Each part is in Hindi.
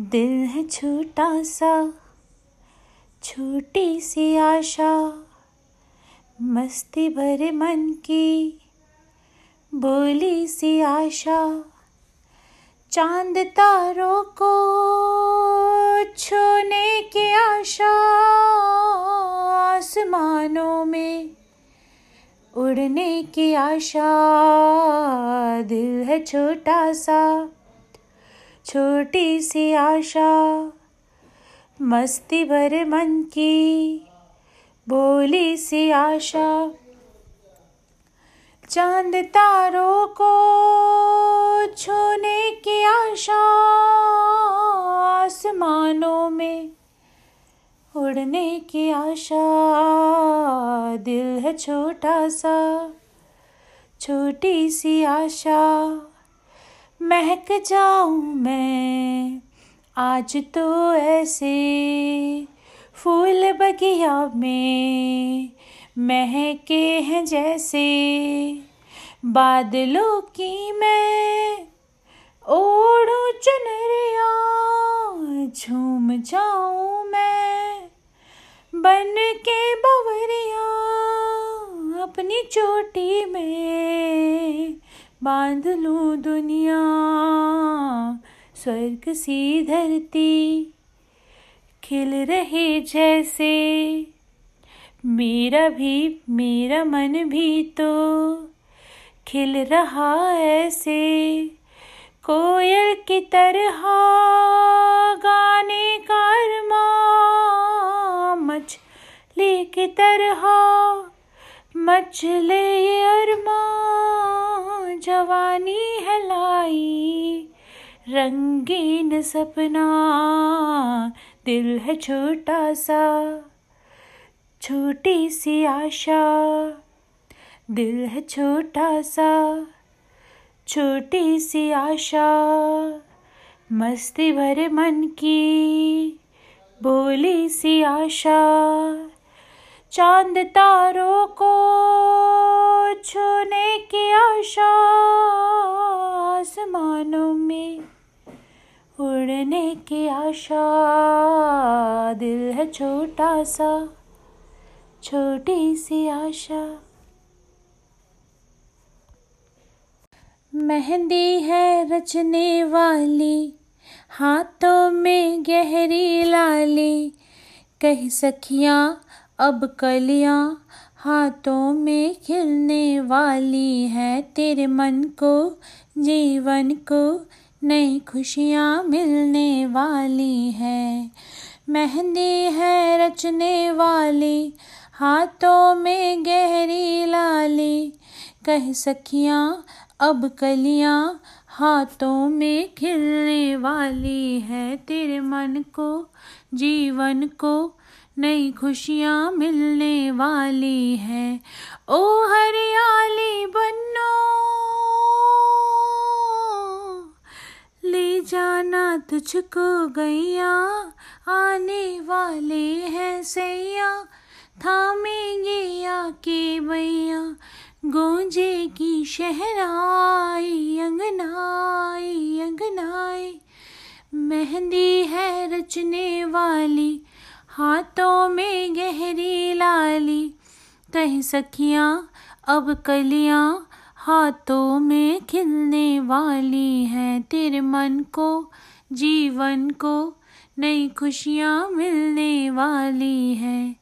दिल है छोटा सा, छोटी सी आशा, मस्ती भरे मन की बोली सी आशा। चाँद तारों को छूने की आशा, आसमानों में उड़ने की आशा। दिल है छोटा सा छोटी सी आशा, मस्ती भरे मन की, बोली सी आशा। चाँद तारों को छूने की आशा, आसमानों में उड़ने की आशा। दिल है छोटा सा, छोटी सी आशा। महक जाऊँ मैं। आज तो ऐसे फूल बगिया में महके हैं जैसे बादलों की मैं ओढ़ू चुनरिया, झूम जाऊँ मैं। बन के बवरिया अपनी चोटी में बाँध लूँ दुनिया। स्वर्ग सी धरती खिल रहे जैसे। मेरा भी, मेरा मन भी तो खिल रहा ऐसे। कोयल की तरह गाने का मछली की तरह मछले अरमा। जवानी है लाई, रंगीन सपना, दिल है छोटा सा, छोटी सी आशा, दिल है छोटा सा, छोटी सी आशा, मस्ती भरे मन की, बोली सी आशा। चाँद तारों को छूने की आशा आसमानों में उड़ने की आशा। दिल है छोटा सा, छोटी सी आशा। मेहंदी है रचने वाली, हाथों में गहरी लाली। कह सखियाँ अब कलियाँ हाथों में खिलने वाली है। तेरे मन को, जीवन को नई खुशियाँ मिलने वाली है। मेहंदी है रचने वाली, हाथों में गहरी लाली। कह सखियाँ, अब कलियाँ हाथों में खिलने वाली है। तेरे मन को, जीवन को नई खुशियाँ मिलने वाली है। ओ हरियाली बनो। ले जाना तुझको गैया। आने वाले हैं सैया। थामेंगे आके भैया गूंजेगी शहराई अंगनाई अंगनाई। मेहंदी है रचने वाली। हाथों में गहरी लाली, कहीं सखियाँ, अब कलियाँ हाथों में खिलने वाली हैं। तेरे मन को, जीवन को नई खुशियाँ मिलने वाली हैं।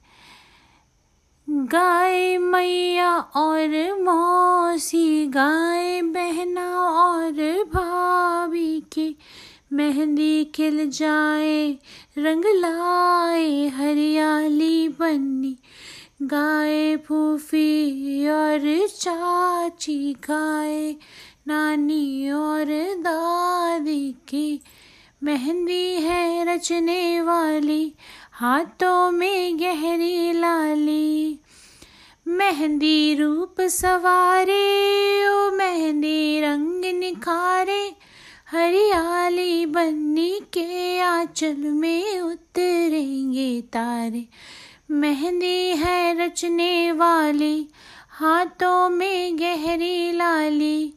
गाय मैया और मौसी गाय बहना और भाभी की मेहंदी खिल जाए, रंग लाए, हरियाली बनी। गाए फूफी और चाची गाए, नानी और दादी की। मेहंदी है रचने वाली, हाथों में गहरी लाली। मेहंदी रूप सवारे, ओ मेहंदी रंग निखारे। हरियाली बन्नी के आंचल में उतरेंगे तारे। मेहंदी है रचने वाली, हाथों में गहरी लाली।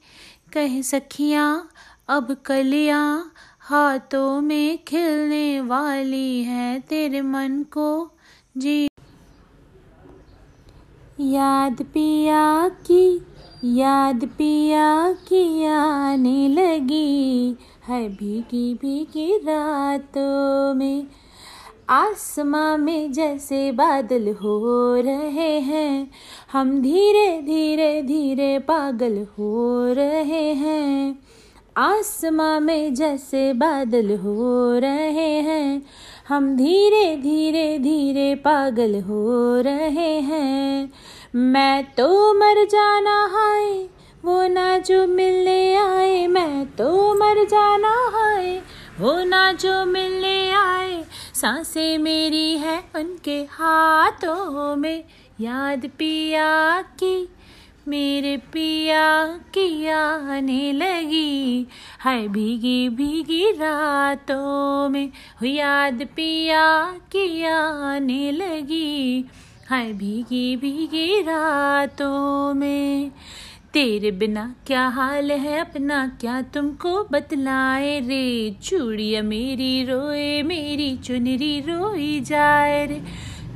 कह सखियाँ, अब कलियाँ हाथों में खिलने वाली है तेरे मन को। जी। याद पिया की याद पिया की आने लगी है भीगी भीगी रातों में। आसमां में जैसे बादल हो रहे हैं, हम धीरे धीरे धीरे पागल हो रहे हैं। आसमां में जैसे बादल हो रहे हैं, हम धीरे धीरे धीरे पागल हो रहे हैं। मैं तो मर जाना है, वो ना जो मिलने आए, मैं तो मर जाना है, वो ना जो मिलने आए, साँसें मेरी है उनके हाथों में, याद पिया की, मेरे पिया की आने लगी हाय भीगी भीगी रातों में याद पिया की आने लगी हाय भीगी भीगी रातों में। तेरे बिना क्या हाल है, अपना क्या तुमको बतलाए? रे चूड़िया मेरी रोए, मेरी चुनरी रोई जाए रे।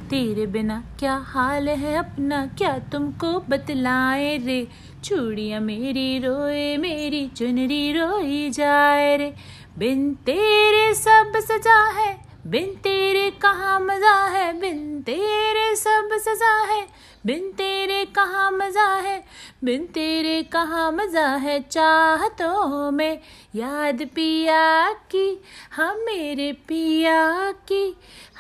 तेरे बिना क्या हाल है, अपना क्या तुमको बतलाए? रे चूड़िया मेरी रोए, मेरी चुनरी रोई जाए रे। बिन तेरे सब सजा है बिन तेरे कहाँ मज़ा है, बिन तेरे सब सजा है, बिन तेरे कहाँ मज़ा है, बिन तेरे कहाँ मज़ा है चाहतों में। याद पिया की हाँ मेरे पिया की,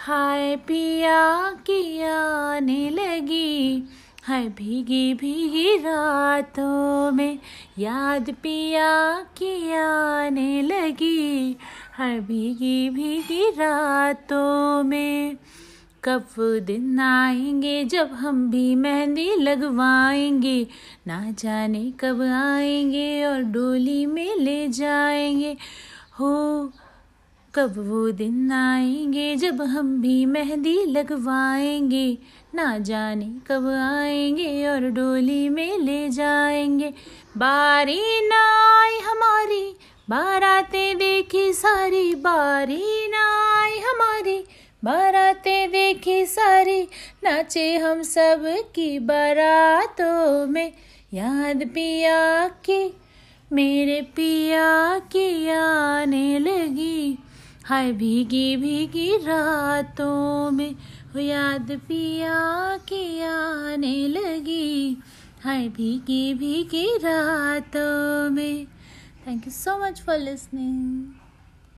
हाय पिया की आने लगी। है भीगी भीगी रातों में याद पिया की आने लगी। हर भीगी भीगी रातों में कब दिन आएँगे, जब हम भी मेहंदी लगवाएँगे। ना जाने कब आएँगे और डोली में ले जाएँगे। हो कब वो दिन आएँगे, जब हम भी मेहंदी लगवाएँगे। ना जाने कब आएँगे और डोली में ले जाएँगे। बारी ना आई हमारी, बारातें देखी सारी। बारी ना आई हमारी, बारातें देखी सारी। नाचे हम सब की बारातों में। याद पिया की, मेरे पिया की आने लगी। हाय भीगी भीगी रातों में याद पिया के आने लगी। हाय भीगी भीगी रातों में। Thank you so much for listening